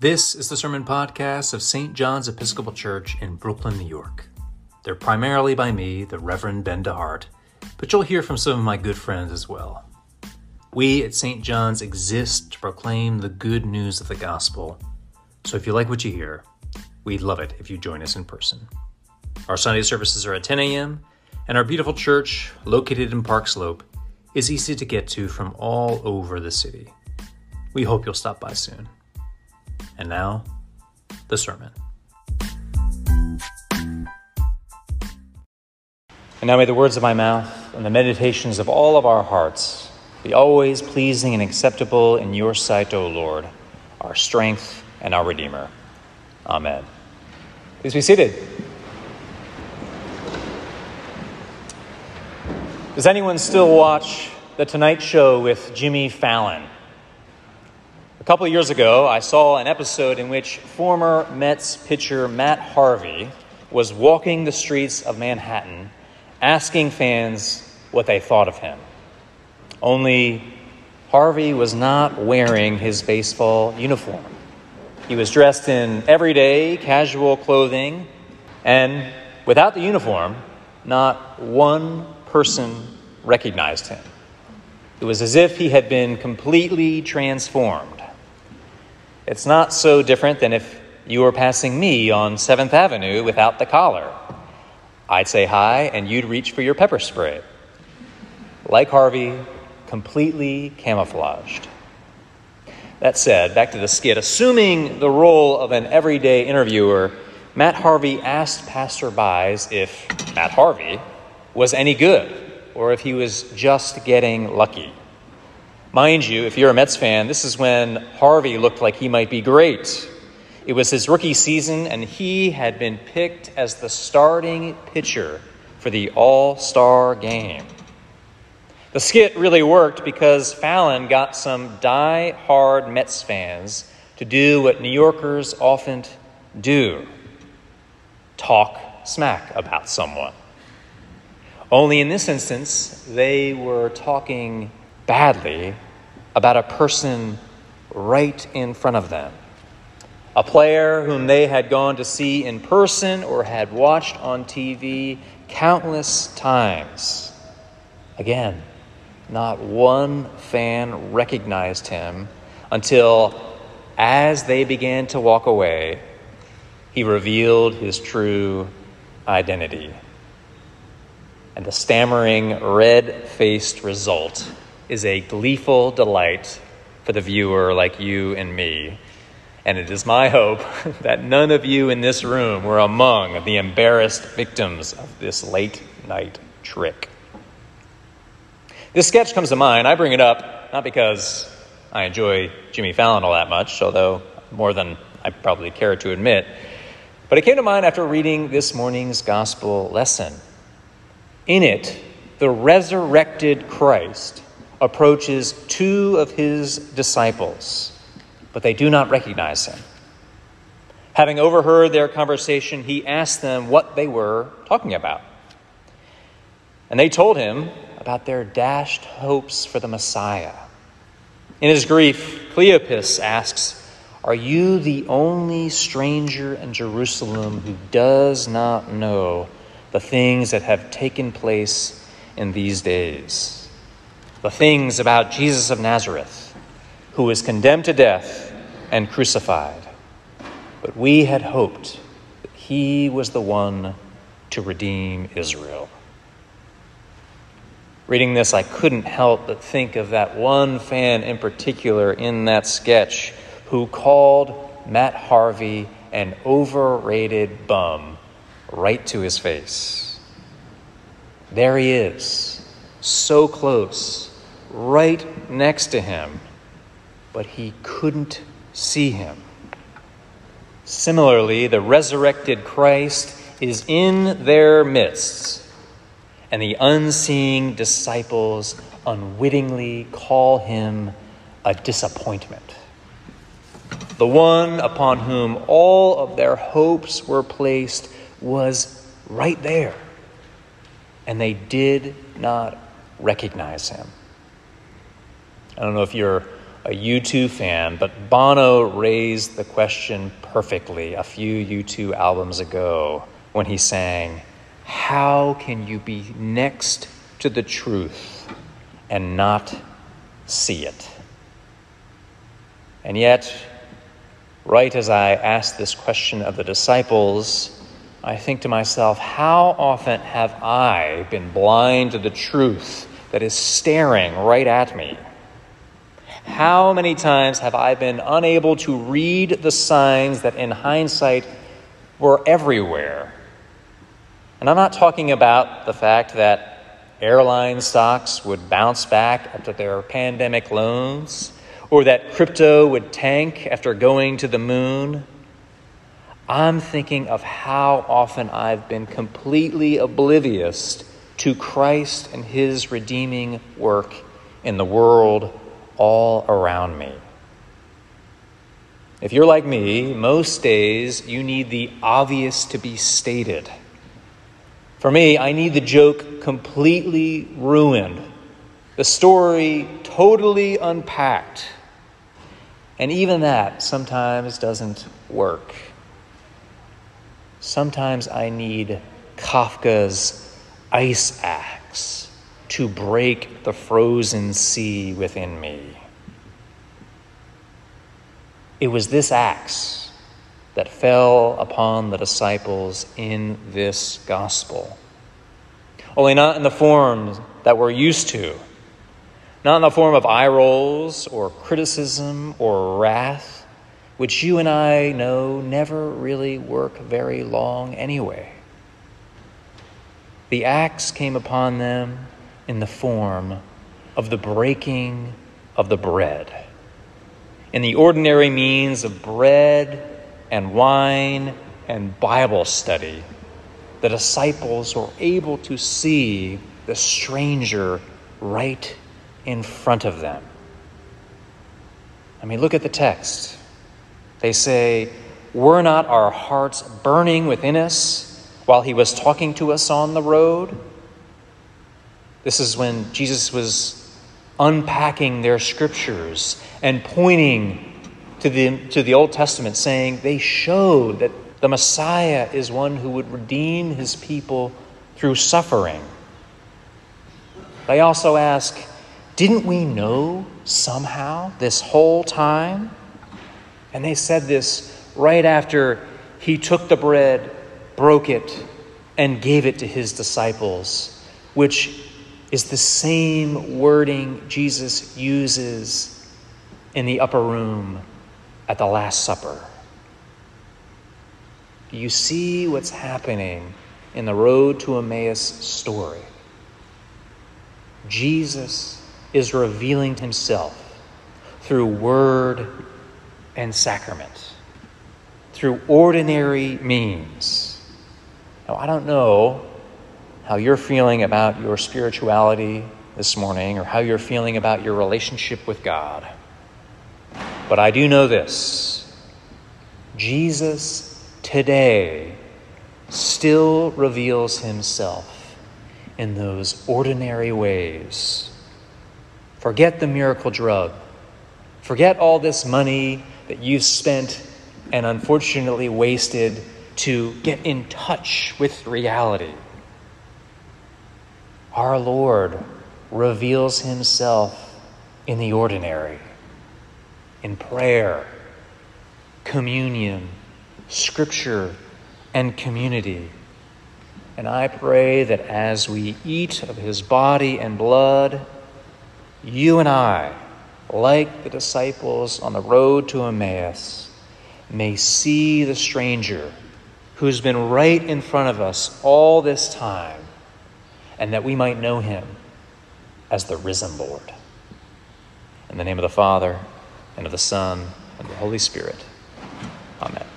This is the Sermon Podcast of St. John's Episcopal Church in Brooklyn, New York. They're primarily by me, the Reverend Ben DeHart, but you'll hear from some of my good friends as well. We at St. John's exist to proclaim the good news of the gospel, so if you like what you hear, we'd love it if you join us in person. Our Sunday services are at 10 a.m., and our beautiful church, located in Park Slope, is easy to get to from all over the city. We hope you'll stop by soon. And now, the sermon. And now may the words of my mouth and the meditations of all of our hearts be always pleasing and acceptable in your sight, O Lord, our strength and our Redeemer. Amen. Please be seated. Does anyone still watch The Tonight Show with Jimmy Fallon? A couple of years ago, I saw an episode in which former Mets pitcher Matt Harvey was walking the streets of Manhattan asking fans what they thought of him. Only Harvey was not wearing his baseball uniform. He was dressed in everyday, casual clothing, and without the uniform, not one person recognized him. It was as if he had been completely transformed. It's not so different than if you were passing me on 7th Avenue without the collar. I'd say hi, and you'd reach for your pepper spray. Like Harvey, completely camouflaged. That said, back to the skit. Assuming the role of an everyday interviewer, Matt Harvey asked passerbys if Matt Harvey was any good or if he was just getting lucky. Mind you, if you're a Mets fan, this is when Harvey looked like he might be great. It was his rookie season, and he had been picked as the starting pitcher for the All Star game. The skit really worked because Fallon got some die-hard Mets fans to do what New Yorkers often do talk smack about someone. Only in this instance, they were talking badly about a person right in front of them. A player whom they had gone to see in person or had watched on TV countless times. Again, not one fan recognized him until, as they began to walk away, he revealed his true identity. And the stammering, red faced result is a gleeful delight for the viewer like you and me. And it is my hope that none of you in this room were among the embarrassed victims of this late night trick. This sketch comes to mind. I bring it up not because I enjoy Jimmy Fallon all that much, although more than I probably care to admit, but it came to mind after reading this morning's gospel lesson. In it, the resurrected Christ approaches two of his disciples, but they do not recognize him. Having overheard their conversation, he asked them what they were talking about. And they told him about their dashed hopes for the Messiah. In his grief, Cleopas asks, Are you the only stranger in Jerusalem who does not know the things that have taken place in these days? The things about Jesus of Nazareth, who was condemned to death and crucified. But we had hoped that he was the one to redeem Israel. Reading this, I couldn't help but think of that one fan in particular in that sketch who called Matt Harvey an overrated bum right to his face. There he is, so close right next to him, but he couldn't see him. Similarly, the resurrected Christ is in their midst, and the unseeing disciples unwittingly call him a disappointment. The one upon whom all of their hopes were placed was right there, and they did not recognize him. I don't know if you're a U2 fan, but Bono raised the question perfectly a few U2 albums ago when he sang, How can you be next to the truth and not see it? And yet, right as I ask this question of the disciples, I think to myself, how often have I been blind to the truth that is staring right at me? How many times have I been unable to read the signs that in hindsight were everywhere? And I'm not talking about the fact that airline stocks would bounce back after their pandemic loans, or that crypto would tank after going to the moon. I'm thinking of how often I've been completely oblivious to Christ and his redeeming work in the world all around me. If you're like me, most days you need the obvious to be stated. For me, I need the joke completely ruined, the story totally unpacked. And even that sometimes doesn't work. Sometimes I need Kafka's ice axe to break the frozen sea within me. It was this axe that fell upon the disciples in this gospel. Only not in the form that we're used to, not in the form of eye rolls or criticism or wrath which you and I know never really work very long anyway. The axe came upon them in the form of the breaking of the bread. In the ordinary means of bread and wine and Bible study, the disciples were able to see the stranger right in front of them. I mean, look at the text. They say, Were not our hearts burning within us while he was talking to us on the road? This is when Jesus was unpacking their scriptures and pointing to the, to the Old Testament, saying they showed that the Messiah is one who would redeem his people through suffering. They also ask, Didn't we know somehow this whole time? And they said this right after he took the bread, broke it, and gave it to his disciples, which is the same wording Jesus uses in the upper room at the Last Supper. Do you see what's happening in the road to Emmaus story? Jesus is revealing himself through word and sacrament through ordinary means. Now, I don't know how you're feeling about your spirituality this morning or how you're feeling about your relationship with God, but I do know this Jesus today still reveals himself in those ordinary ways. Forget the miracle drug. Forget all this money that you've spent and unfortunately wasted to get in touch with reality. Our Lord reveals himself in the ordinary, in prayer, communion, scripture, and community. And I pray that as we eat of his body and blood, you and I, like the disciples on the road to Emmaus, may see the stranger who's been right in front of us all this time, and that we might know him as the risen Lord. In the name of the Father, and of the Son, and of the Holy Spirit. Amen.